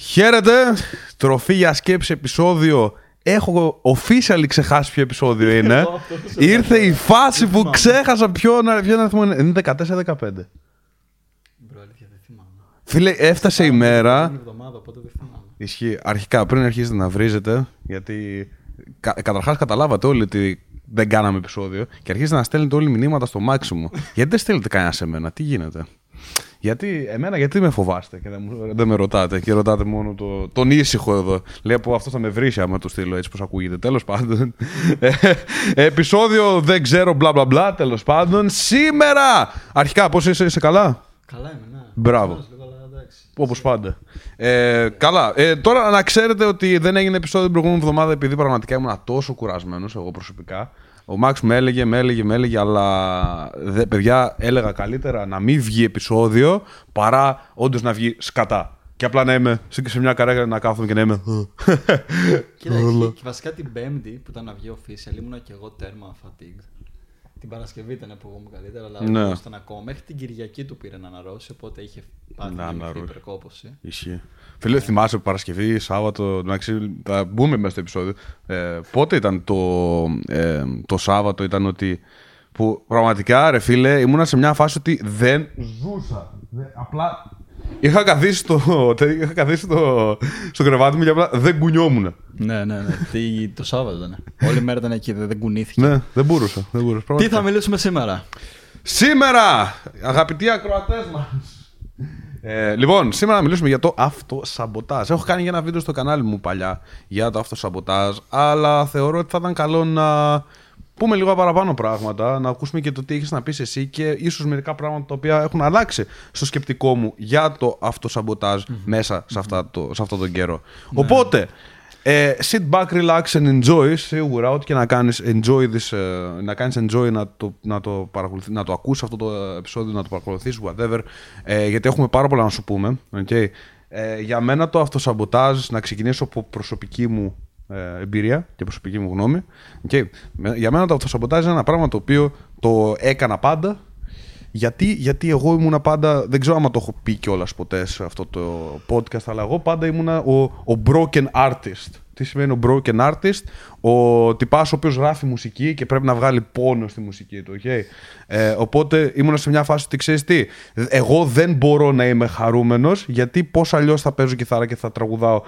Χαίρετε, τροφή για σκέψη επεισόδιο. Έχω officially ξεχάσει ποιο επεισόδιο είναι. Εγώ αυτό θα σε Ήρθε ρωτάω. η φάση Δεν που θυμάμαι. ξέχασα ποιο να ποιο αριθμό είναι. Είναι 14-15. Μπρο, αλήθεια, δεν θυμάμαι. Φίλε, έφτασε η μέρα. Είναι εβδομάδα, οπότε δεν θυμάμαι. Ισχύει. Αρχικά, πριν αρχίσετε να βρίζετε, γιατί κα, καταρχάς καταλάβατε όλοι ότι δεν κάναμε επεισόδιο και αρχίζετε να στέλνετε όλοι μηνύματα στο μάξιμο. γιατί δεν στέλνετε κανένα σε μένα, τι γίνεται; Γιατί, εμένα γιατί με φοβάστε και δεν, μου- δεν με ρωτάτε και ρωτάτε μόνο το, τον ήσυχο εδώ. Λέει από αυτό θα με βρει άμα το στείλω έτσι πως ακούγεται. Τέλος πάντων. Ε, επεισόδιο δεν ξέρω μπλα μπλα μπλα τέλος πάντων. Σήμερα! Αρχικά πώς είσαι, είσαι καλά; Καλά είμαι, ναι. Μπράβο. Ξέρω, λίγο, αλλά εντάξει. Όπως πάντα. Ε, καλά. Ε, τώρα να ξέρετε ότι δεν έγινε επεισόδιο την προηγούμενη εβδομάδα επειδή πραγματικά ήμουν τόσο κουρασμένος εγώ προσωπικά. Ο Μάξ με έλεγε, με έλεγε, με έλεγε, αλλά δε, παιδιά έλεγα καλύτερα να μην βγει επεισόδιο παρά όντως να βγει σκατά. Και απλά να είμαι σε σε μια καρέκλα να κάθομαι και να είμαι. Κοίτα, και- και βασικά την Πέμπτη που ήταν να βγει official ήμουνα και εγώ τέρμα fatigued. Την Παρασκευή ήταν που εγώ μου καλύτερα, αλλά Ναι. ναι. ήταν ακόμα. Μέχρι την Κυριακή του πήρε να αναρρώσει, οπότε είχε πάθει Να μια μικρή αναρρώσει. υπερκόπωση. Ισχύει. Φίλε, θυμάσαι που Παρασκευή, Σάββατο, εντάξει, θα μπούμε μέσα στο επεισόδιο. Ε, πότε ήταν το, ε, το Σάββατο, ήταν ότι. Που πραγματικά, ρε φίλε, ήμουνα σε μια φάση ότι δεν ζούσα. Δεν- απλά. Είχα καθίσει, στο, είχα καθίσει στο, στο κρεβάτι μου και απλά δεν κουνιόμουν. Ναι, ναι, ναι. Τι, το Σάββατο ήταν. Όλη μέρα ήταν εκεί, δεν, δεν κουνήθηκε. Ναι, δεν μπορούσα. Δεν μπορούσα Τι πραγματικά. θα μιλήσουμε σήμερα; Σήμερα, αγαπητοί ακροατές μας. Ε, λοιπόν, σήμερα να μιλήσουμε για το αυτοσαμποτάζ. Έχω κάνει και ένα βίντεο στο κανάλι μου παλιά για το αυτοσαμποτάζ, αλλά θεωρώ ότι θα ήταν καλό να πούμε λίγο παραπάνω πράγματα, να ακούσουμε και το τι έχεις να πεις εσύ και ίσως μερικά πράγματα τα οποία έχουν αλλάξει στο σκεπτικό μου για το αυτοσαμποτάζ μέσα σε, αυτά το, σε αυτόν τον καιρό. Οπότε, ε, sit back, relax and enjoy. Σίγουρα ό,τι και να κάνεις enjoy this, ε, να κάνεις enjoy να το, να το, παρακολουθείς, να το ακούσεις αυτό το επεισόδιο, να το παρακολουθείς whatever. Ε, γιατί έχουμε πάρα πολλά να σου πούμε okay. ε, για μένα το αυτοσαμποτάζ να ξεκινήσω από προσωπική μου ε, εμπειρία και προσωπική μου γνώμη okay. Με- για μένα το αυτοσαμποτάζ είναι ένα πράγμα το οποίο το έκανα πάντα γιατί, γιατί εγώ ήμουνα πάντα, δεν ξέρω άμα το έχω πει κιόλας ποτέ σε αυτό το podcast, αλλά εγώ πάντα ήμουνα ο, ο broken artist. Τι σημαίνει ο broken artist, ο τυπάς ο οποίος γράφει μουσική και πρέπει να βγάλει πόνο στη μουσική του, okay? ε, οπότε ήμουνα σε μια φάση ότι ξέρεις τι, εγώ δεν μπορώ να είμαι χαρούμενος γιατί πώς αλλιώς θα παίζω κιθάρα και θα τραγουδάω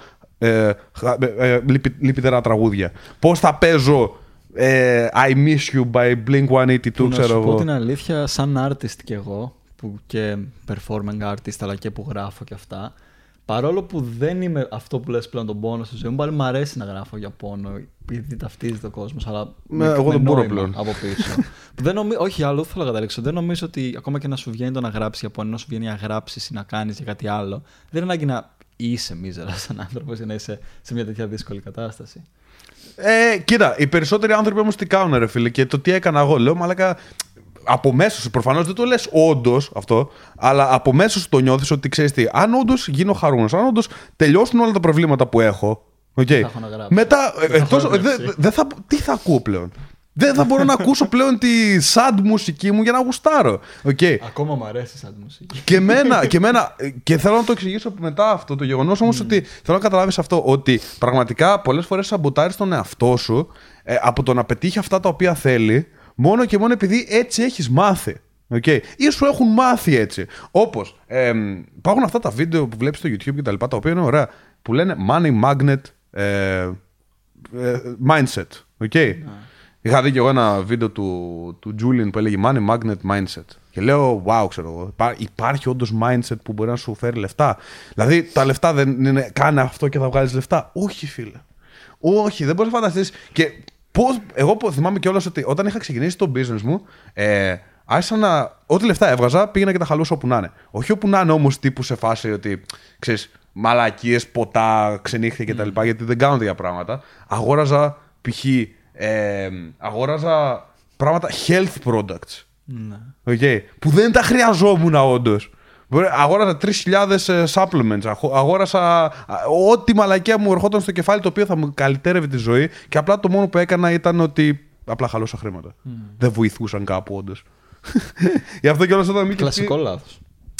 ε, χα- ε, ε, λυπη- λυπητερά τραγούδια. Πώς θα παίζω ε, I Miss You by Blink-182, Που να ξέρω σου πω εγώ. την αλήθεια, σαν artist κι εγώ, που και performing artist, αλλά και που γράφω και αυτά, παρόλο που δεν είμαι αυτό που λες πλέον τον πόνο στη ζωή μου, πάλι μου αρέσει να γράφω για πόνο, επειδή ταυτίζεται ο κόσμος, αλλά Ναι, εγώ δεν μπορώ νόημα πλέον. από πίσω. Που δεν νομι... Όχι, άλλο θέλω να καταλήξω. Δεν νομίζω ότι ακόμα και να σου βγαίνει το να γράψεις για πόνο, να σου βγαίνει να γράψεις ή να κάνεις για κάτι άλλο, δεν είναι ανάγκη να είσαι μίζερα σαν άνθρωπος ή να είσαι σε μια τέτοια δύσκολη κατάσταση; Ε, κοίτα, οι περισσότεροι άνθρωποι όμως τι κάνουν, ρε φίλε, και το τι έκανα εγώ. Λέω, μαλάκα. Από μέσα σου, προφανώς δεν το λες όντως αυτό, αλλά από μέσα σου το νιώθεις ότι ξέρεις τι, αν όντως γίνω χαρούμενος, αν όντως τελειώσουν όλα τα προβλήματα που έχω. Okay. θα έχω να γράψω. Μετά, Δεν θα εκτός, έχω να δε- γράψει. δεν θα, τι θα ακούω πλέον; Δεν θα μπορώ να ακούσω πλέον τη sad μουσική μου για να γουστάρω. Okay. Ακόμα μου αρέσει σαν μουσική. Και εμένα, και εμένα, και θέλω να το εξηγήσω μετά αυτό το γεγονός όμως ότι θέλω να καταλάβεις αυτό, ότι πραγματικά πολλές φορές σαμποτάρεις τον εαυτό σου ε, από το να πετύχει αυτά τα οποία θέλει, μόνο και μόνο επειδή έτσι έχεις μάθει. Okay. Ή σου έχουν μάθει έτσι. Όπως υπάρχουν αυτά τα βίντεο που βλέπεις στο YouTube και τα λοιπά, τα οποία είναι ωραία, που λένε money magnet ε, ε, mindset. Okay. Είχα δει και εγώ ένα βίντεο του, του Julian που έλεγε Money Magnet Mindset. Και λέω, wow, ξέρω εγώ. υπά- Υπάρχει όντως mindset που μπορεί να σου φέρει λεφτά. Δηλαδή, τα λεφτά δεν είναι κάνε αυτό και θα βγάλεις λεφτά. Όχι, φίλε. Όχι, δεν μπορείς να φανταστείς. Και πώς, εγώ που θυμάμαι κιόλας ότι όταν είχα ξεκινήσει το business μου, ε, άρχισα να. Ό,τι λεφτά έβγαζα, πήγαινα και τα χαλούσα όπου να είναι. Όχι όπου να είναι όμως τύπου σε φάση ότι ξέρεις, μαλακίες, ποτά, ξενύχια κτλ. Γιατί δεν κάνω τέτοια πράγματα. Αγόραζα π.χ. Ε, αγόραζα πράγματα health products. Ναι. Okay, που δεν τα χρειαζόμουν όντως. Αγόρασα 3.000 ε, supplements. αγο- Αγόρασα α, ό,τι μαλακία μου ερχόταν στο κεφάλι το οποίο θα μου καλυτέρευε τη ζωή και απλά το μόνο που έκανα ήταν ότι απλά χαλώσα χρήματα. Δεν βοηθούσαν κάπου όντως. Γι' αυτό κιόλας όταν μου είχε Κλασικό πει- λάθος.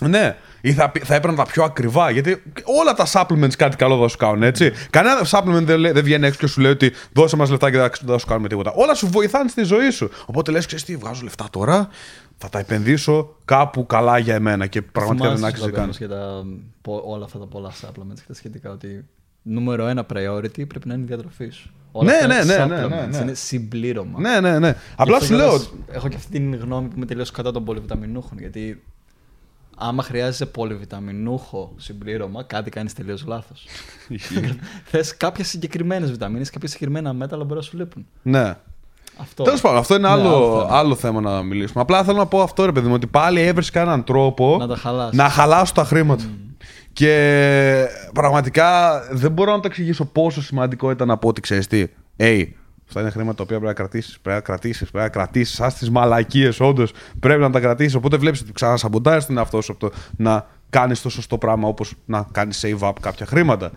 Ναι, ή θα, θα έπαιρνα τα πιο ακριβά. Γιατί όλα τα supplements κάτι καλό θα σου κάνουν, έτσι. Κανένα supplement δεν, δεν βγαίνει έξω και σου λέει ότι δώσε μας λεφτά και δεν θα σου κάνουμε τίποτα. Όλα σου βοηθάνε στη ζωή σου. Οπότε λες, ξέρεις τι, βγάζω λεφτά τώρα, θα τα επενδύσω κάπου καλά για εμένα και πραγματικά δεν άξιζε καν. για τα, όλα αυτά τα πολλά supplements και τα σχετικά ότι νούμερο ένα priority πρέπει να είναι η διατροφή σου. Όλα ναι, ναι, ναι, ναι, ναι, ναι, Είναι συμπλήρωμα. Ναι, ναι, ναι. Απλά σου λέω. Έχω και αυτή την γνώμη που είμαι τελείως κατά των πολυβιταμινούχων. Γιατί άμα χρειάζεσαι πολυβιταμινούχο συμπλήρωμα, κάτι κάνεις τελείως λάθος. Θες κάποιες συγκεκριμένες βιταμίνες, κάποια συγκεκριμένα μέταλλα μπορεί να σου λείπουν. Ναι. Αυτό. Τέλος πάντων, αυτό είναι ναι, άλλο, άλλο, θέμα να μιλήσουμε. Απλά θέλω να πω αυτό, ρε παιδί μου, ότι πάλι έβρισκα έναν τρόπο να, τα να χαλάσω τα χρήματα. Και πραγματικά δεν μπορώ να το εξηγήσω πόσο σημαντικό ήταν να πω ότι ξέρεις τι. Hey, Αυτά είναι χρήματα τα οποία πρέπει να κρατήσεις. Πρέπει να κρατήσεις. Πρέπει να κρατήσεις. Σαν τις μαλακίες, όντως πρέπει να τα κρατήσεις. Οπότε βλέπεις ότι ξανασαμποντάρεις την αυτό σου από το να κάνεις το σωστό πράγμα όπως να κάνεις save up κάποια χρήματα.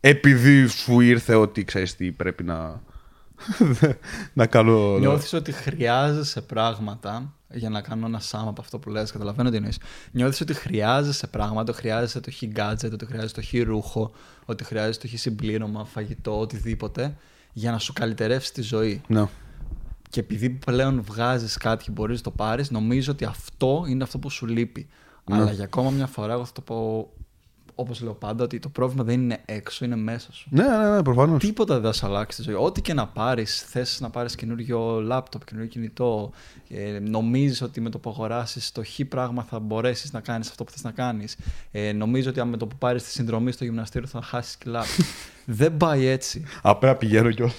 Επειδή σου ήρθε ότι ξέρεις τι πρέπει να. να κάνω. Νιώθεις ότι χρειάζεσαι πράγματα για να κάνω ένα σάμα από αυτό που λες, καταλαβαίνω τι εννοείς. Νιώθεις ότι χρειάζεσαι πράγματα, ότι χρειάζεσαι το χι gadget, ότι χρειάζεσαι το χι ρούχο, ότι χρειάζεσαι το χι συμπλήρωμα, φαγητό, οτιδήποτε για να σου καλυτερεύσει τη ζωή. Ναι. Και επειδή πλέον βγάζεις κάτι και μπορείς να το πάρεις, νομίζω ότι αυτό είναι αυτό που σου λείπει. Ναι. Αλλά για ακόμα μια φορά, εγώ θα το πω όπως λέω πάντα, ότι το πρόβλημα δεν είναι έξω, είναι μέσα σου. Ναι, ναι, ναι προφανώς. Τίποτα δεν θα σου αλλάξει τη ζωή. Ό,τι και να πάρεις, θες να πάρεις καινούριο λάπτοπ, καινούριο κινητό, ε, νομίζεις ότι με το που αγοράσεις το χ πράγμα θα μπορέσεις να κάνεις αυτό που θες να κάνεις. Ε, νομίζω ότι με το που πάρεις τη συνδρομή στο γυμναστήριο θα χάσεις κιλά. δεν πάει έτσι. Απέρα πηγαίνω κιόλα.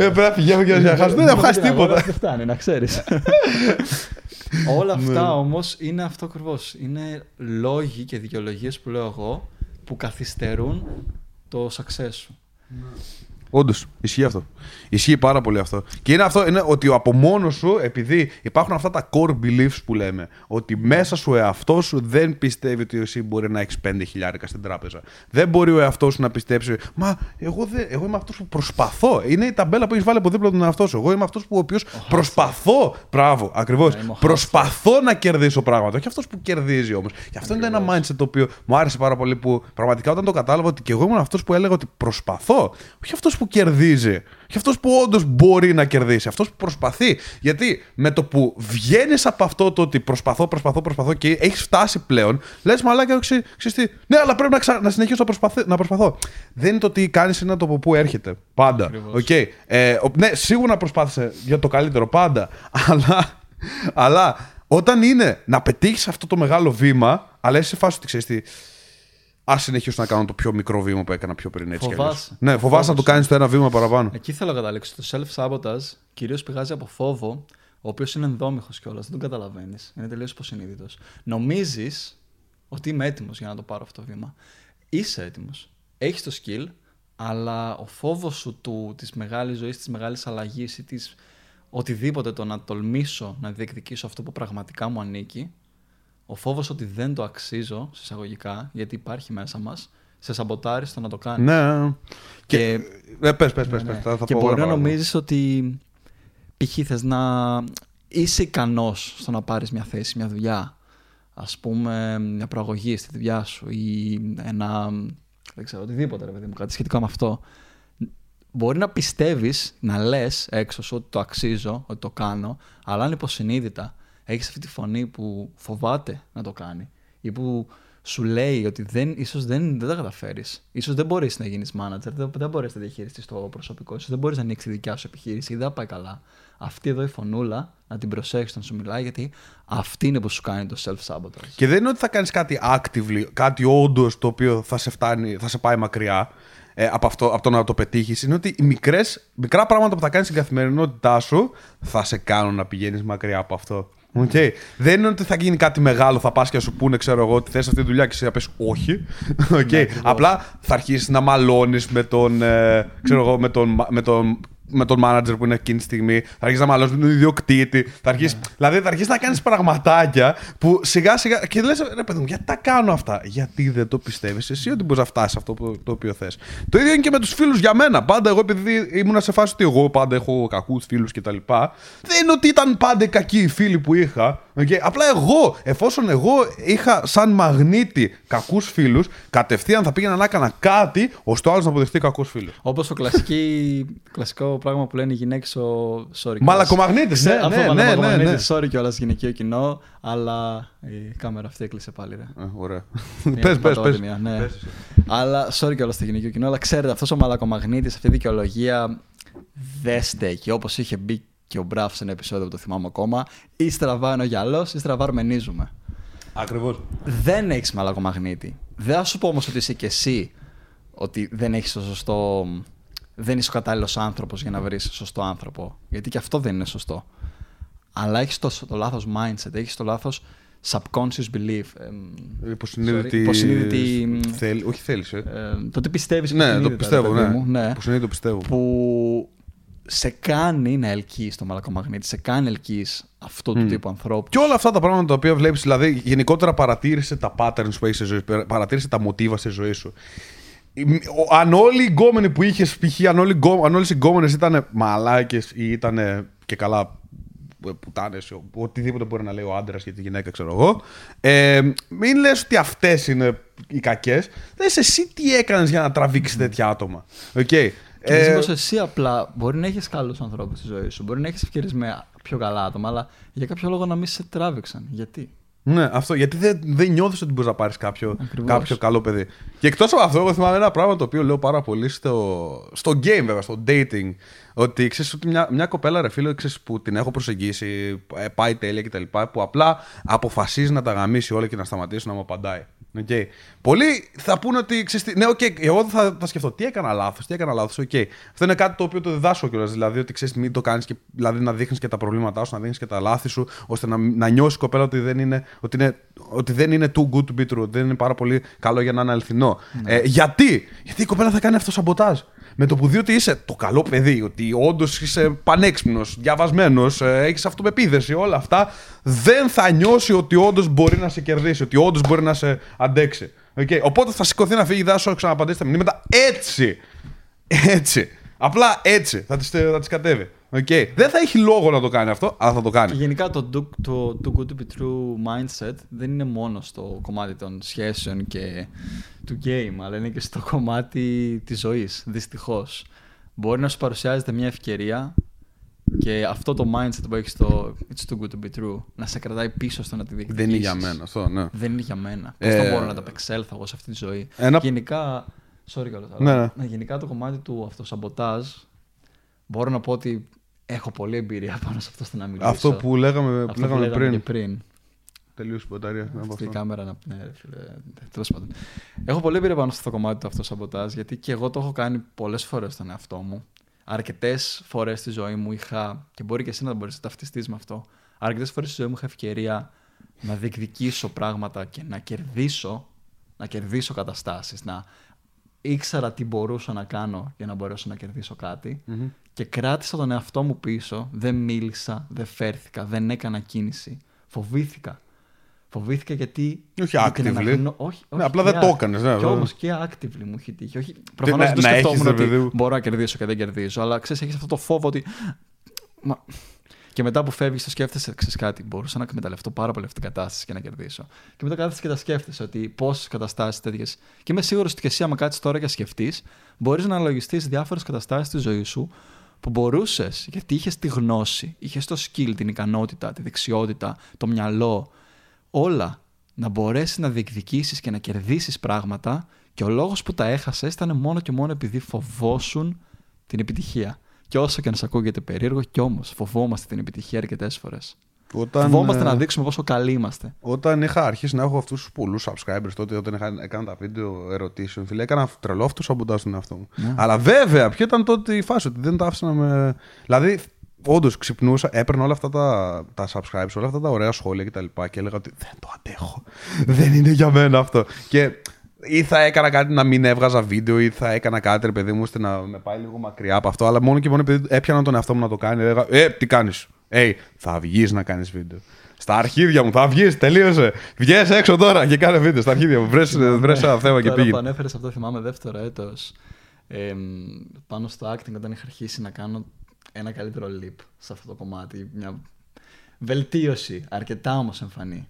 Απέρα πηγαίνω κιόλα. Δεν θα χάσει τίποτα. Δεν φτάνει, να ξέρεις. Όλα αυτά ναι. όμως είναι αυτό ακριβώς. Είναι λόγοι και δικαιολογίες που λέω εγώ που καθυστερούν το success σου. Ναι. Όντως, ισχύει αυτό. Ισχύει πάρα πολύ αυτό. Και είναι αυτό είναι ότι από μόνο σου, επειδή υπάρχουν αυτά τα core beliefs που λέμε, ότι μέσα σου εαυτός σου δεν πιστεύει ότι εσύ μπορεί να έχει 5 χιλιάρικα στην τράπεζα. Δεν μπορεί ο εαυτός σου να πιστέψει, Μα εγώ, δεν, εγώ είμαι αυτός που προσπαθώ. Είναι η ταμπέλα που έχεις βάλει από δίπλα τον εαυτό σου. Εγώ είμαι αυτός που ο οποίος προσπαθώ. Μπράβο, ακριβώς. Προσπαθώ να κερδίσω πράγματα. Όχι αυτός που κερδίζει όμως. Και αυτό είναι ένα mindset το οποίο μου άρεσε πάρα πολύ που πραγματικά όταν το κατάλαβα ότι και εγώ ήμουν αυτός που έλεγα ότι προσπαθώ. Όχι αυτός που κερδίζει. Και αυτός που όντως μπορεί να κερδίσει. Αυτός που προσπαθεί. Γιατί με το που βγαίνεις από αυτό το ότι προσπαθώ, προσπαθώ, προσπαθώ και έχεις φτάσει πλέον, λες μαλάκα, ξέρεις τι. Ναι, αλλά πρέπει να, ξα... να συνεχίσω να, να προσπαθώ. Δεν είναι το τι κάνεις, είναι το από πού έρχεται. Πάντα. Okay. Ε, ναι, σίγουρα προσπάθησε για το καλύτερο πάντα. Αλλά, αλλά όταν είναι να πετύχεις αυτό το μεγάλο βήμα, αλλά είσαι σε φάση ότι ξέρεις τι Α συνεχίσω να κάνω το πιο μικρό βήμα που έκανα πιο πριν. Έτσι φοβάσαι. Ναι, φοβάσαι να το κάνεις το ένα βήμα παραπάνω. Εκεί θέλω να καταλήξω. Το self-sabotage κυρίως πηγάζει από φόβο, ο οποίος είναι ενδόμηχος κιόλας. Δεν τον καταλαβαίνεις. Είναι τελείως υποσυνείδητος. Νομίζεις ότι είμαι έτοιμος για να το πάρω αυτό το βήμα. Είσαι έτοιμος. Έχεις το skill, αλλά ο φόβος σου του, της μεγάλης ζωής, της μεγάλης αλλαγής ή της οτιδήποτε το να τολμήσω να διεκδικήσω αυτό που πραγματικά μου ανήκει, ο φόβος ότι δεν το αξίζω, συσσαγωγικά, γιατί υπάρχει μέσα μας, σε σαμποτάρει στο να το κάνεις. Ναι. Και. και... Ε, πες, πες, πες, ναι, ναι. Θα, και μπορεί να νομίζεις ότι π.χ. θες να είσαι ικανός στο να πάρεις μια θέση, μια δουλειά. Α πούμε, μια προαγωγή στη δουλειά σου ή ένα. Δεν ξέρω, οτιδήποτε, ρε παιδί μου, κάτι σχετικό με αυτό. Μπορεί να πιστεύεις, να λες έξω σου ότι το αξίζω, ότι το κάνω, αλλά αν υποσυνείδητα έχεις αυτή τη φωνή που φοβάται να το κάνει ή που σου λέει ότι δεν, ίσως δεν, δεν τα καταφέρεις. Ίσως δεν μπορείς να γίνεις manager, δεν, δεν μπορείς να διαχειριστείς το προσωπικό, ίσως δεν μπορείς να ανοίξεις τη δικιά σου επιχείρηση ή δεν θα πάει καλά. Αυτή εδώ η φωνούλα να την προσέχεις όταν σου μιλάει, γιατί αυτή είναι που σου κάνει το self-sabotage. Και δεν είναι ότι θα κάνεις κάτι actively, κάτι όντως το οποίο θα σε, φτάνει, θα σε πάει μακριά ε, από, αυτό, από το να το πετύχεις. Είναι ότι οι μικρές, μικρά πράγματα που θα κάνεις στην καθημερινότητά σου θα σε κάνουν να πηγαίνεις μακριά από αυτό. Okay. Δεν είναι ότι θα γίνει κάτι μεγάλο, θα πας και σου πούνε, ξέρω εγώ, ότι θες αυτή τη δουλειά και εσύ θα πεις όχι. Okay. Ναι, Απλά θα αρχίσεις να μαλώνεις με τον, ε, ξέρω εγώ, με τον, με τον με τον manager που είναι εκείνη τη στιγμή, θα αρχίσεις να μαλώσει με τον ιδιοκτήτη. Θα αρχίσει, Δηλαδή θα αρχίσεις να κάνεις πραγματάκια που σιγά σιγά. Και λες, ρε παιδί μου, γιατί τα κάνω αυτά; Γιατί δεν το πιστεύεις εσύ ότι μπορείς να φτάσεις αυτό που, το οποίο θες; Το ίδιο είναι και με τους φίλους για μένα. Πάντα εγώ, επειδή ήμουν σε φάση ότι εγώ πάντα έχω κακούς φίλους κτλ. Δεν είναι ότι ήταν πάντα κακοί οι φίλοι που είχα. Okay. Απλά εγώ, εφόσον εγώ είχα σαν μαγνήτη κακούς φίλους, κατευθείαν θα πήγαινα να έκανα κάτι ώστε ο άλλος να αποδεχτεί κακούς φίλους. Όπως το κλασικό πράγμα που λένε οι γυναίκες ο. Sorry, Μαλακομαγνήτης, ναι, Αυτό ναι, ναι, ναι, ναι. Sorry κιόλας γυναικείο κοινό, αλλά η κάμερα αυτή έκλεισε πάλι. Ρε. Ε, ωραία. Πες, πες, πες. Ναι. Αλλά sorry κιόλας το γυναικείο κοινό, αλλά ξέρετε, αυτός ο μαλακομαγνήτης, αυτή η δικαιολογία δεν στέκει. Όπως είχε μπει και ο Μπράφ σε ένα επεισόδιο που το θυμάμαι ακόμα. Ύστερα βάρ ο γυαλός, ύστερα βαρμενίζουμε. Ακριβώς. Δεν έχεις μαλακομαγνήτη. Δεν θα σου πω όμως ότι είσαι κι εσύ ότι δεν έχεις το σωστό. Δεν είσαι ο κατάλληλος άνθρωπος για να βρεις σωστό άνθρωπο. Γιατί και αυτό δεν είναι σωστό. Αλλά έχεις το, το λάθος mindset, έχεις το λάθος subconscious belief. Υποσυνείδητη. Υποσυνείδητη. Θέλ, όχι θέλεις. Ε. Ε, το τι πιστεύεις. Ναι, το πιστεύω. Ναι. Μου, ναι. Υποσυνείδητη το πιστεύω. Που σε κάνει να ελκύεις το μαλακομαγνήτη, σε κάνει ελκύεις αυτό του τύπου ανθρώπου. Και όλα αυτά τα πράγματα τα οποία βλέπεις, δηλαδή γενικότερα παρατήρησε τα patterns που έχεις στη ζωή σου, παρατήρησε τα μοτίβα στη ζωή σου. Αν όλοι οι γκόμενοι που είχες, π.χ., αν, όλοι, αν όλες οι γκόμενες ήταν μαλάκες ή ήταν και καλά πουτάνες, οτιδήποτε μπορεί να λέει ο άντρας για τη γυναίκα, ξέρω εγώ. Ε, μην λες ότι αυτές είναι οι κακές. Δε εσύ τι έκανες για να τραβήξεις τέτοια άτομα. Okay. Και ε, εσύ απλά μπορεί να έχεις καλούς ανθρώπους στη ζωή σου, μπορεί να έχεις ευκαιρίες με πιο καλά άτομα, αλλά για κάποιο λόγο να μην σε τράβηξαν. Γιατί; Ναι, αυτό. Γιατί δεν, δεν νιώθεις ότι μπορείς να πάρεις κάποιο, κάποιο καλό παιδί. Και εκτός από αυτό, εγώ θυμάμαι ένα πράγμα το οποίο λέω πάρα πολύ στο, στο game, βέβαια, στο dating. Ότι ξέρεις ότι μια, μια κοπέλα, ρε φίλο, ξέρεις, που την έχω προσεγγίσει, ε, πάει τέλεια κτλ. Που απλά αποφασίζει να τα γαμίσει όλα και να σταματήσει να μου απαντάει. Okay. Πολλοί θα πούνε ότι. Ξέρεις, ναι, okay, εγώ θα, θα σκεφτώ τι έκανα λάθος, τι έκανα λάθος. Okay. Αυτό είναι κάτι το οποίο το διδάσκω κιόλας. Δηλαδή ότι ξέρεις, μην το κάνεις και δηλαδή, να δείχνεις και τα προβλήματά σου, να δείχνεις και τα λάθη σου, ώστε να, να νιώσεις η κοπέλα ότι δεν, είναι, ότι, είναι, ότι δεν είναι too good to be true. Δεν είναι πάρα πολύ καλό για να είναι αληθινό. Ναι. Ε, γιατί; Γιατί η κοπέλα θα κάνει αυτό σαμποτάζ; Με το που δει ότι είσαι το καλό παιδί, ότι όντως είσαι πανέξυπνος, διαβασμένος, ε, έχεις αυτοπεποίθηση, όλα αυτά, δεν θα νιώσει ότι όντως μπορεί να σε κερδίσει, ότι όντως μπορεί να σε αντέξει. Okay. Οπότε θα σηκωθεί να φύγει, δεν θα ξαναπαντήσει τα μηνύματα έτσι. Έτσι. Απλά έτσι θα τις, θα τις κατέβει. Okay. Δεν θα έχει λόγο να το κάνει αυτό, αλλά θα το κάνει. Και γενικά το do, το too good to be true mindset δεν είναι μόνο στο κομμάτι των σχέσεων και του game, αλλά είναι και στο κομμάτι της ζωής. Δυστυχώς. Μπορεί να σου παρουσιάζεται μια ευκαιρία και αυτό το mindset που έχεις στο It's too good to be true να σε κρατάει πίσω στο να τη διεκδικήσεις. Δεν είναι για μένα αυτό, ναι. Δεν είναι για μένα. Πώς ε... θα μπορώ να τα απεξέλθω εγώ σε αυτή τη ζωή. Ένα... Γενικά. Sorry, καλά. Ναι, ναι. ναι. Γενικά το κομμάτι του αυτοσαμποτάζ μπορώ να πω ότι έχω πολλή εμπειρία πάνω σε αυτό στο να μιλήσω. Αυτό που λέγαμε, αυτό λέγαμε, που λέγαμε πριν. Και πριν. Τελείωσε η μπαταρία. Αυτή η κάμερα να. Ναι, φίλε. Τέλος πάντων. Έχω πολλή εμπειρία πάνω στο κομμάτι του αυτοσαμποτάζ γιατί και εγώ το έχω κάνει πολλές φορές στον εαυτό μου. Αρκετές φορές στη ζωή μου είχα. και μπορεί και εσύ να μπορείς να ταυτιστείς με αυτό. Αρκετές φορές στη ζωή μου είχα ευκαιρία να διεκδικήσω πράγματα και να κερδίσω, να κερδίσω καταστάσεις, να ήξερα τι μπορούσα να κάνω για να μπορέσω να κερδίσω και κράτησα τον εαυτό μου πίσω, δεν μίλησα, δεν φέρθηκα, δεν έκανα κίνηση. Φοβήθηκα. Φοβήθηκα γιατί. Όχι actively. Όχι, ναι, απλά δεν το έκανες. Ναι, και όμως και actively μου έχει τύχει. Όχι, προφανώς δεν το σκεφτόμουν ότι μπορώ να κερδίσω και δεν κερδίζω. Αλλά ξέρεις, έχεις αυτό το φόβο ότι. Μα... Και μετά που φεύγεις, το σκέφτεσαι, ξέρεις κάτι. Μπορούσα να εκμεταλλευτώ πάρα πολύ αυτή την κατάσταση και να κερδίσω. Και μετά κάθεσαι και τα σκέφτεσαι ότι πόσε καταστάσεις τέτοιες. Και είμαι σίγουρος ότι και εσύ, άμα κάτσεις τώρα και σκεφτείς, μπορείς να αναλογιστείς διάφορες καταστάσεις της ζωής σου που μπορούσες, γιατί είχες τη γνώση, είχες το skill, την ικανότητα, τη δεξιότητα, το μυαλό, όλα να μπορέσεις να διεκδικήσεις και να κερδίσεις πράγματα και ο λόγος που τα έχασες ήταν μόνο και μόνο επειδή φοβόσουν την επιτυχία. Και όσο και να σα ακούγεται περίεργο, κι όμως φοβόμαστε την επιτυχία αρκετές φορές. Όταν, Φοβόμαστε να ε, δείξουμε πόσο καλοί είμαστε. Όταν είχα αρχίσει να έχω αυτούς τους πολλούς subscribers, τότε όταν είχα, έκανα τα βίντεο ερωτήσεων, φίλε, έκανα τρελό αυτό σαμποντάζ στον εαυτό μου. Ναι. Αλλά βέβαια, ποιο ήταν τότε η φάση, ότι δεν τα άφησα να με. Δηλαδή, όντως ξυπνούσα, έπαιρνα όλα αυτά τα, τα subscribers, όλα αυτά τα ωραία σχόλια κτλ. Και, και έλεγα ότι δεν το αντέχω. δεν είναι για μένα αυτό. Και Ή θα έκανα κάτι να μην έβγαζα βίντεο, ή θα έκανα κάτι, ρε παιδί μου, ώστε να με πάει λίγο μακριά από αυτό. Αλλά μόνο και μόνο επειδή έπιανα τον εαυτό μου να το κάνει, έλεγα Ε, τι κάνεις; Ε, θα βγεις να κάνεις βίντεο. Στα αρχίδια μου, θα βγεις, τελείωσε. Βγες έξω τώρα και κάνε βίντεο στα αρχίδια μου. Βρες, βρες ένα θέμα και Τώρα πήγε. που ανέφερες αυτό, θυμάμαι δεύτερο έτος. Ε, πάνω στο acting, όταν είχα αρχίσει να κάνω ένα καλύτερο leap σε αυτό το κομμάτι. Μια βελτίωση, αρκετά όμως εμφανή.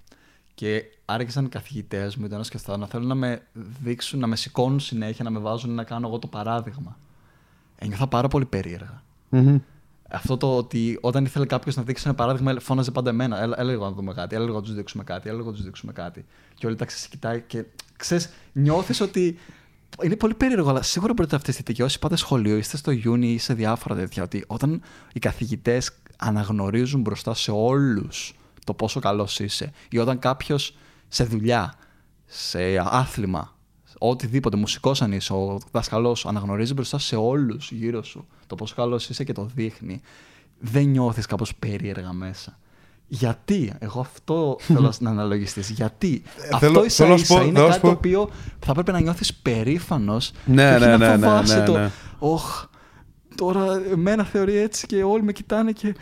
Και άρχισαν οι καθηγητές μου, ήταν και αυτά, να θέλουν να με δείξουν, να με σηκώνουν συνέχεια, να με βάζουν να κάνω εγώ το παράδειγμα. Ένιωθα πάρα πολύ περίεργα. Μμμ. Αυτό το ότι όταν ήθελε κάποιος να δείξει ένα παράδειγμα, φώναζε πάντα εμένα. Έλα, έλεγα να δούμε κάτι, έλεγα να τους δείξουμε κάτι, έλεγα να τους δείξουμε κάτι. Και όλοι τα ξεσηκητάει και ξέρεις, νιώθεις ότι. Είναι πολύ περίεργο, αλλά σίγουρα μπορείτε αυτή τη θετική. Όσοι πάτε σχολείο, είστε στο Ιούνι ή σε διάφορα τέτοια, ότι όταν οι καθηγητές αναγνωρίζουν μπροστά σε όλους το πόσο καλός είσαι, ή όταν κάποιος σε δουλειά, σε άθλημα, οτιδήποτε, μουσικός αν είσαι, ο δάσκαλό σου αναγνωρίζει μπροστά σε όλους γύρω σου το πόσο καλός είσαι και το δείχνει, δεν νιώθεις κάπως περίεργα μέσα. Γιατί, εγώ αυτό θέλω να αναλογιστείς. Γιατί αυτό θέλω- ίσα θέλω να σου πω- ίσα είναι θέλω να σου κάτι το πω- οποίο θα πρέπει να νιώθεις περήφανος. Ναι, και όχι ναι, να ναι, ναι, φοβάσαι ναι, το. ναι. Ωχ, τώρα εμένα θεωρεί έτσι και όλοι με κοιτάνε και.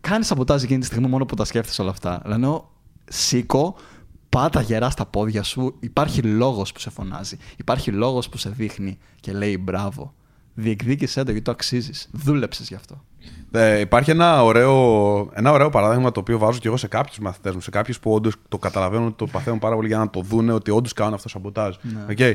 Κάνει σαμποτάζ εκείνη τη στιγμή μόνο που τα σκέφτεσαι όλα αυτά. Λένε, σήκω, πάτα γερά στα πόδια σου. Υπάρχει λόγος που σε φωνάζει. Υπάρχει λόγος που σε δείχνει και λέει μπράβο. Διεκδίκησέ το γιατί το αξίζεις. Δούλεψες γι' αυτό. Ε, υπάρχει ένα ωραίο, ένα ωραίο παράδειγμα το οποίο βάζω και εγώ σε κάποιους μαθητές μου, σε κάποιους που όντως το καταλαβαίνουν, ότι το παθαίνουν πάρα πολύ για να το δούνε ότι όντως κάνουν αυτό σαμποτάζ. Ναι. Okay.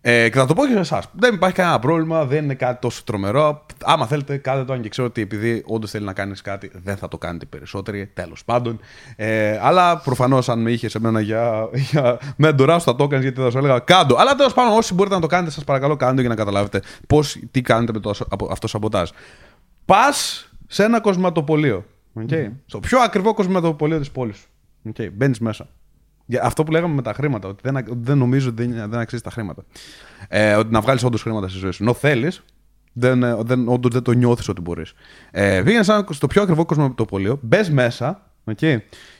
Ε, και θα το πω και σε εσάς. Δεν υπάρχει κανένα πρόβλημα, δεν είναι κάτι τόσο τρομερό. Άμα θέλετε, κάντε το αν και ξέρω ότι επειδή όντως θέλει να κάνεις κάτι, δεν θα το κάνετε περισσότεροι. Τέλος πάντων. Ε, αλλά προφανώς, αν με είχες εμένα για, για μέντορά σου, θα το έκανες γιατί θα σου έλεγα κάντο. Αλλά τέλος πάντων, όσοι μπορείτε να το κάνετε, σας παρακαλώ, κάντε το για να καταλάβετε πώς, τι κάνετε με το ασο- απο- αυτό σαμποτάζ. Πας σε ένα κοσματοπολείο. Okay. Στο πιο ακριβό κοσματοπολείο της πόλης σου. Okay. Μπαίνεις μέσα. Για αυτό που λέγαμε με τα χρήματα, ότι δεν, δεν νομίζω ότι δεν, δεν αξίζει τα χρήματα. Ε, ότι να βγάλεις όντως χρήματα στη ζωή σου. Ενώ θέλεις, δεν, ε, δεν, όντως δεν το νιώθεις ότι μπορείς. Ε, Πήγαινε σαν- στο πιο ακριβό κοσμοτοπολείο, μπες μέσα okay,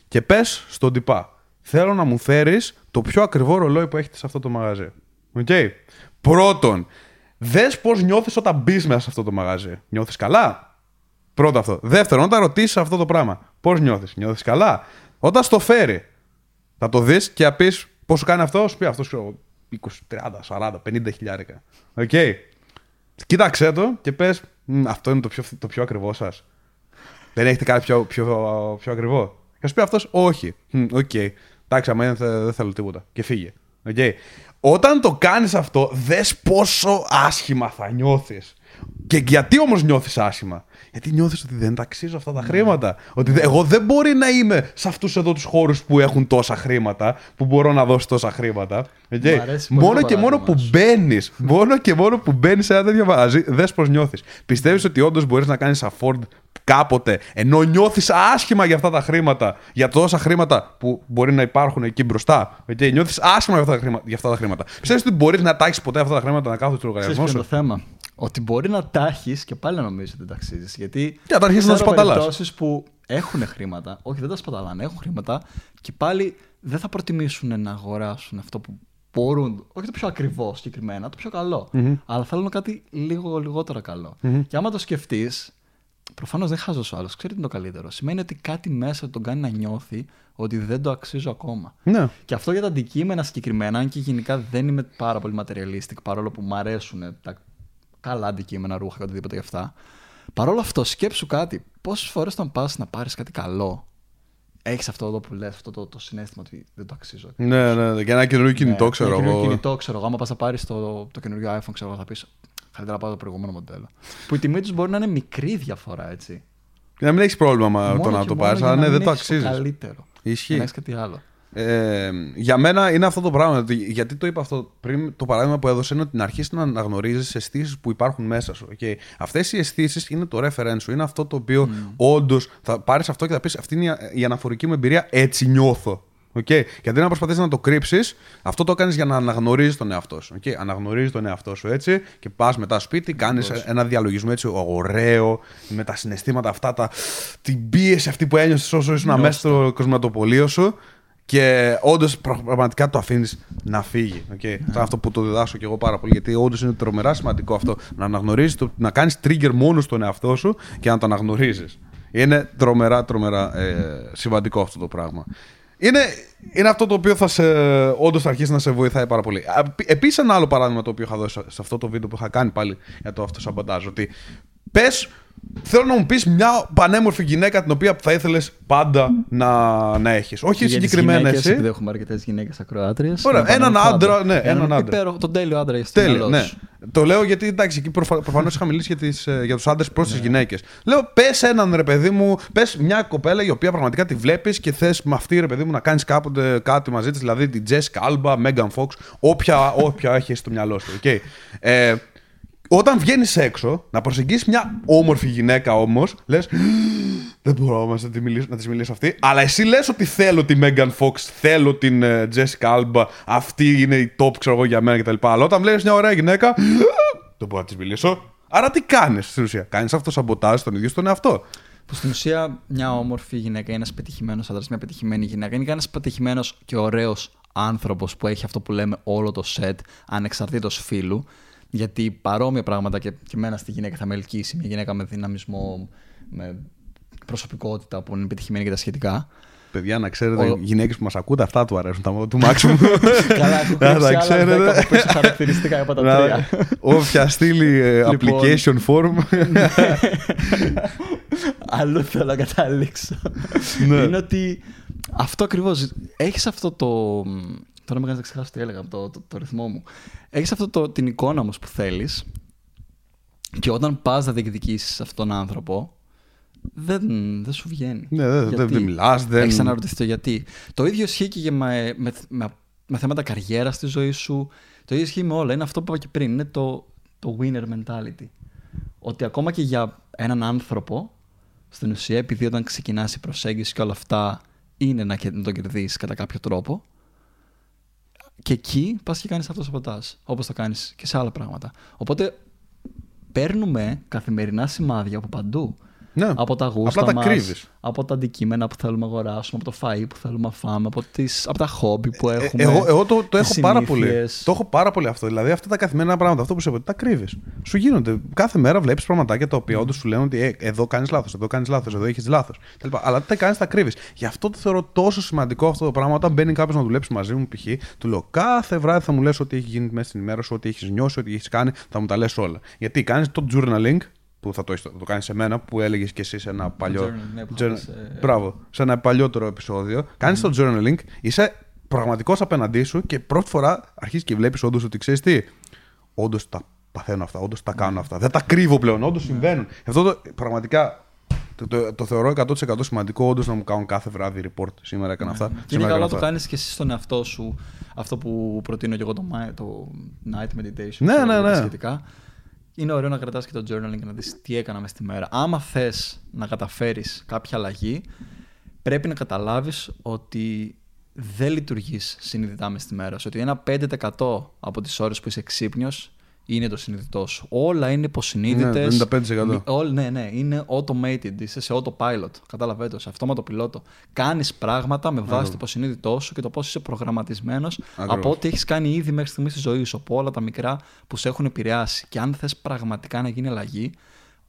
και πες στον τυπά. Θέλω να μου φέρεις το πιο ακριβό ρολόι που έχετε σε αυτό το μαγαζί. Okay. Πρώτον, δες πώς νιώθεις όταν μπεις μέσα σε αυτό το μαγαζί. Νιώθεις καλά; Πρώτο αυτό. Δεύτερον, όταν ρωτήσεις αυτό το πράγμα, πώς νιώθεις; Νιώθεις καλά; Όταν στο φέρει, θα το δεις και θα πεις πόσο κάνει αυτό, σου πει αυτός ξέρω 20, 30, 40, 50 χιλιάρικα. Οκ. Κοίταξε το και πες, αυτό είναι το πιο, το πιο ακριβό σας. Δεν έχετε κάτι πιο, πιο, πιο ακριβό. Και σου πει αυτός, όχι. Μμ, Οκ. Εντάξει, άμα είναι, θε- δεν θέλω τίποτα. Και φύγε. Οκ. Όταν το κάνεις αυτό, δες πόσο άσχημα θα νιώθεις. Και γιατί όμως νιώθεις άσχημα; Γιατί νιώθεις ότι δεν τα αξίζω αυτά τα χρήματα. Ότι δε- εγώ δεν μπορεί να είμαι σε αυτούς εδώ τους χώρους που έχουν τόσα χρήματα, που μπορώ να δώσω τόσα χρήματα. Οκ. Μ' αρέσει πολύ Μόνο το και μόνο παράδειγμα που σου. μπαίνεις, μόνο και μόνο που μπαίνεις σε ένα τέτοιο μαγαζί, δες πώς νιώθεις. Πιστεύεις ότι όντως μπορείς να κάνεις afford κάποτε, ενώ νιώθεις άσχημα για αυτά τα χρήματα, για τόσα χρήματα που μπορεί να υπάρχουν εκεί μπροστά. Okay, νιώθεις άσχημα για αυτά τα χρήματα. Για αυτά τα χρήματα. Πιστεύεις ότι μπορείς να τα έχεις ποτέ αυτά τα χρήματα να κάθονται στο Ξέρεις λογαριασμό ποιο είναι σου; το θέμα; Ότι μπορεί να τα έχεις και πάλι να νομίζεις ότι τα αξίζει. Γιατί Και να τα αρχίσεις να ξέρω σπαταλάς. περιπτώσεις που έχουν χρήματα, όχι δεν τα σπαταλάνε, έχουν χρήματα και πάλι δεν θα προτιμήσουν να αγοράσουν αυτό που μπορούν, όχι το πιο ακριβό συγκεκριμένα, το πιο καλο αλλά θέλουν κάτι λίγο λιγότερο καλό. Και άμα το σκεφτείς, προφανώς δεν χάζω ο άλλος, ξέρει τι είναι το καλύτερο. Σημαίνει ότι κάτι μέσα τον κάνει να νιώθει ότι δεν το αξίζω ακόμα. Ναι. Και αυτό για τα αντικείμενα συγκεκριμένα, αν και γενικά δεν είμαι πάρα πολύ materialistic, παρόλο που μου αρέσουν τα καλά αντικείμενα, ρούχα και οτιδήποτε γι' αυτά. Παρόλο αυτό, σκέψου κάτι. Πόσες φορές όταν πας να πάρεις κάτι καλό, έχεις αυτό εδώ που λες, αυτό το, το συνέστημα ότι δεν το αξίζω. Ναι, ναι, ναι. Και ένα καινούριο κινητό, Ναι, ξέρω ένα καινούριο εγώ. κινητό, ξέρω εγώ. Άμα πας να πάρεις το, το καινούριο iPhone, ξέρω εγώ, θα πεις. Καλύτερα πάω το προηγούμενο μοντέλο. που η τιμή τους μπορεί να είναι μικρή διαφορά, έτσι. Και να μην έχεις πρόβλημα με Μόνο το να και το μόνο πάρεις, για αλλά να ναι, δεν μην το έχεις αξίζεις. καλύτερο. Ισχύει. Να έχεις κάτι άλλο. Ε, για μένα είναι αυτό το πράγμα. ότι- Γιατί το είπα αυτό πριν, το παράδειγμα που έδωσε είναι ότι να αρχίσεις να αναγνωρίζεις αισθήσεις που υπάρχουν μέσα σου. Okay. Αυτές οι αισθήσεις είναι το reference σου. Είναι αυτό το οποίο mm. όντως θα πάρεις αυτό και θα πεις: Αυτή είναι η- η αναφορική μου εμπειρία, έτσι νιώθω. Okay. Γιατί να προσπαθήσει να το κρύψεις, αυτό το κάνεις για να αναγνωρίζεις τον εαυτό σου. Okay. Αναγνωρίζεις τον εαυτό σου έτσι και πας μετά σπίτι, κάνεις ένα διαλογισμό έτσι ωραίο, με τα συναισθήματα αυτά, τα, την πίεση αυτή που ένιωσες όσο ήσουν μέσα στο κοσματοπολείο σου Και όντως πραγματικά το αφήνεις να φύγει. Okay. Σαν αυτό που το διδάσκω και εγώ πάρα πολύ. Γιατί όντως είναι τρομερά σημαντικό αυτό. Να αναγνωρίζεις, να κάνεις trigger μόνος στον εαυτό σου και να το αναγνωρίζεις. Είναι τρομερά, τρομερά ε, σημαντικό αυτό το πράγμα. Είναι, είναι αυτό το οποίο θα σε, όντως θα αρχίσει να σε βοηθάει πάρα πολύ. Επίσης, ένα άλλο παράδειγμα το οποίο είχα δώσει σε αυτό το βίντεο που είχα κάνει πάλι για το αυτοσαμποτάζ. Ότι πες Θέλω να μου πεις μια πανέμορφη γυναίκα την οποία θα ήθελες πάντα να, να έχεις. Όχι συγκεκριμένα εσύ. Επειδή έχουμε αρκετές γυναίκες ακροάτριες. Ωραία, έναν άντρα. Ναι, έναν άντρα. Υπέρο, τον τέλειο άντρα για τέλειο, ναι. Το λέω γιατί εντάξει, εκεί προφανώς είχα μιλήσει για, τις, ε, για τους άντρες προς τις ναι. γυναίκες. Λέω, πες έναν ρε παιδί μου, πες μια κοπέλα η οποία πραγματικά τη βλέπεις και θες με αυτή ρε παιδί μου να κάνεις κάποτε κάτι μαζί της, δηλαδή την Jessica Alba, Megan Fox, όποια, όποια έχει στο μυαλό σου. Okay. Ε, όταν βγαίνεις έξω, να προσεγγίσεις μια όμορφη γυναίκα όμως, λες. Δεν μπορώ όμως να τη μιλήσω, να της μιλήσω αυτή. Αλλά εσύ λες ότι θέλω τη Megan Fox, θέλω την uh, Jessica Alba, αυτή είναι η top, ξέρω εγώ για μένα κτλ. Αλλά όταν βλέπεις μια ωραία γυναίκα, δεν μπορώ να της μιλήσω. Άρα τι κάνεις στην ουσία. Κάνεις αυτό σαμποτάζ στον ίδιο στον εαυτό; Που στην ουσία μια όμορφη γυναίκα, ένας πετυχημένος άντρας, μια πετυχημένη γυναίκα, είναι ένα πετυχημένος και ωραίος άνθρωπος που έχει αυτό που λέμε όλο το σετ, ανεξαρτήτως φίλου. Γιατί παρόμοια πράγματα και, και εμένα στη γυναίκα θα με ελκύσει. Μια γυναίκα με δυναμισμό, με προσωπικότητα που είναι επιτυχημένη και τα σχετικά. Παιδιά, να ξέρετε, οι γυναίκες που μας ακούτε, αυτά του αρέσουν. Τα του Μάξιμου. Καλά, έχω κρύψει ξέρετε. χαρακτηριστικά από τα τρία. Όποια στείλει ε, λοιπόν. application form. Αλλού θέλω να καταλήξω. Ναι. Είναι ότι αυτό ακριβώς. Έχεις αυτό το Τώρα με κάνεις να ξεχάσω τι έλεγα από το, το, το, ρυθμό μου. Έχεις αυτό την εικόνα όμως που θέλεις και όταν πας να διεκδικήσεις αυτόν τον άνθρωπο, δεν, δεν σου βγαίνει. Ναι, δεν, δεν, δεν μιλάς. Δεν... Έχεις αναρωτηθεί το γιατί. Το ίδιο ισχύει και με, με, με, με θέματα καριέρας στη ζωή σου. Το ίδιο ισχύει με όλα. Είναι αυτό που είπα και πριν. Είναι το, το winner mentality. Ότι ακόμα και για έναν άνθρωπο, στην ουσία, επειδή όταν ξεκινάς η προσέγγιση και όλα αυτά είναι να, να τον κερδίσεις κατά κάποιο τρόπο, και εκεί πας και κάνεις αυτό σαμποτάζ. Όπως το κάνεις και σε άλλα πράγματα. Οπότε παίρνουμε καθημερινά σημάδια από παντού. Ναι. Από τα γούστα Απλά τα κρύβεις. από τα αντικείμενα που θέλουμε να αγοράσουμε, από το φαΐ που θέλουμε να φάμε, από, τις, από τα χόμπι που ε, έχουμε. εγώ, εγώ το, το έχω πάρα πολύ. Το έχω πάρα πολύ αυτό. Δηλαδή αυτά τα καθημερινά πράγματα, αυτό που σε τα κρύβεις. Σου γίνονται. Κάθε μέρα βλέπεις πραγματάκια τα οποία όντως σου λένε ότι ε, εδώ κάνεις λάθος, εδώ κάνεις λάθος, εδώ έχεις λάθος. Αλλά τι τα κάνεις, τα κρύβεις. Γι' αυτό το θεωρώ τόσο σημαντικό αυτό το πράγμα. Όταν μπαίνει κάποιος να δουλέψει μαζί μου, π.χ., του λέω κάθε βράδυ θα μου λες ό,τι έχει γίνει μέσα στην ημέρα σου, ό,τι έχεις νιώσει, ό,τι έχεις κάνει, θα μου τα λες όλα. Γιατί κάνεις το journaling που θα το, θα το κάνεις σε μένα, που έλεγες και εσύ σε ένα παλιό. Journal, ναι, σε... Μπράβο, σε ένα παλιότερο επεισόδιο. Κάνεις το journaling, είσαι πραγματικός απέναντί σου και πρώτη φορά αρχίζεις και βλέπεις όντως ότι ξέρεις τι. Όντως τα παθαίνω αυτά, όντως τα κάνω αυτά. Δεν τα κρύβω πλέον, όντως συμβαίνουν. Αυτό το, πραγματικά το, το, το, θεωρώ 100% σημαντικό όντως να μου κάνουν κάθε βράδυ report. Σήμερα έκανα αυτά. Και είναι καλό να το κάνεις και εσύ στον εαυτό σου. Αυτό που προτείνω και εγώ το, το night meditation. Ναι, ναι, ναι. Σχετικά είναι ωραίο να κρατάς και το journaling και να δεις τι έκανα μες στη μέρα. Άμα θες να καταφέρεις κάποια αλλαγή, πρέπει να καταλάβεις ότι δεν λειτουργείς συνειδητά μες στη μέρα σου. Ότι ένα 5% από τις ώρες που είσαι ξύπνιος είναι το συνειδητός σου. Όλα είναι υποσυνείδητες. Ναι, 95%. ναι, ναι, είναι automated. Είσαι σε autopilot. Καταλαβαίνετε, σε αυτόματο πιλότο. Κάνεις πράγματα με βάση το υποσυνείδητό σου και το πώς είσαι προγραμματισμένος από ό,τι έχεις κάνει ήδη μέχρι στιγμής στη ζωή σου. Από όλα τα μικρά που σε έχουν επηρεάσει. Και αν θες πραγματικά να γίνει αλλαγή,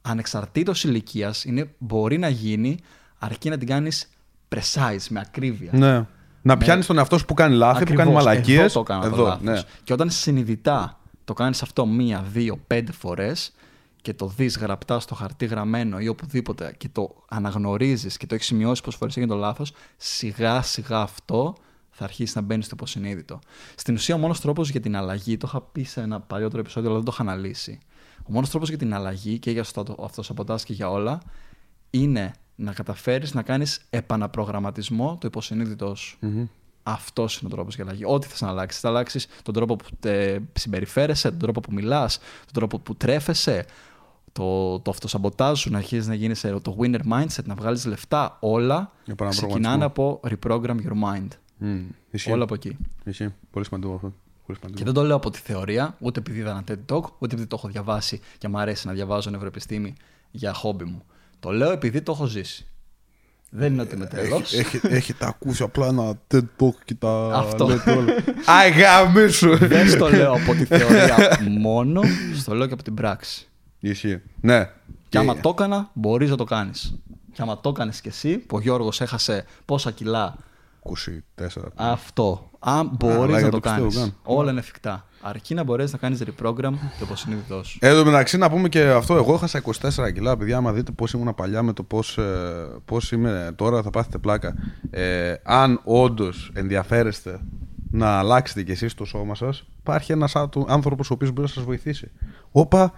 ανεξαρτήτως ηλικίας, μπορεί να γίνει αρκεί να την κάνεις precise, με ακρίβεια. Ναι. Να πιάνεις τον εαυτό σου που κάνει λάθη, που κάνει μαλακίε. Εδώ το κάνω Εδώ, το λάθος. Ναι. Και όταν συνειδητά το κάνεις αυτό μία, δύο, πέντε φορές και το δεις γραπτά στο χαρτί γραμμένο ή οπουδήποτε και το αναγνωρίζεις και το έχεις σημειώσει πόσες φορές έγινε το λάθος, σιγά σιγά αυτό θα αρχίσει να μπαίνει στο υποσυνείδητο. Στην ουσία, ο μόνος τρόπος για την αλλαγή, το είχα πει σε ένα παλιότερο επεισόδιο, αλλά δεν το είχα αναλύσει. Ο μόνος τρόπος για την αλλαγή και για αυτό σαμποτάζ και για όλα είναι να καταφέρεις να κάνεις επαναπρογραμματισμό το υποσυνείδητό σου. Αυτός είναι ο τρόπος για αλλαγή. Ό,τι θες να αλλάξεις. Θα αλλάξεις τον τρόπο που τε συμπεριφέρεσαι, τον τρόπο που μιλάς, τον τρόπο που τρέφεσαι, το, το αυτοσαμποτάζ σου να αρχίσει να γίνει το winner mindset, να βγάλεις λεφτά. Όλα ξεκινάνε από reprogram your mind. Mm, όλα από εκεί. Ισχύει. Πολύ σημαντικό αυτό. Και δεν το λέω από τη θεωρία, ούτε επειδή είδα ένα TED Talk, ούτε επειδή το έχω διαβάσει και μου αρέσει να διαβάζω νευροεπιστήμη για χόμπι μου. Το λέω επειδή το έχω ζήσει. Δεν είναι ότι είμαι τρελός. Έχετε, έχετε ακούσει απλά ένα TED Talk και τα Αυτό. λέτε όλα. Αγάμι σου. Δεν στο λέω από τη θεωρία μόνο, στο λέω και από την πράξη. Ισχύει. Ναι. Και άμα το έκανα, μπορείς να το κάνεις. Και άμα το έκανες κι εσύ, που ο Γιώργος έχασε πόσα κιλά, 24. αυτό. Αν μπορείς αλλά να για το το πιστεύω κάνεις. καν. Όλα είναι εφικτά. Αρκεί να μπορέσει να κάνεις reprogram το υποσυνείδητό σου. Εν τω μεταξύ να πούμε και αυτό, εγώ έχασα 24 κιλά, παιδιά, άμα δείτε πώς ήμουν παλιά με το πώς, ε, πώς είμαι τώρα θα πάθετε πλάκα. Ε, αν όντως ενδιαφέρεστε να αλλάξετε κι εσείς το σώμα σας, υπάρχει ένας άτο- άνθρωπος ο οποίος μπορεί να σας βοηθήσει. Όπα,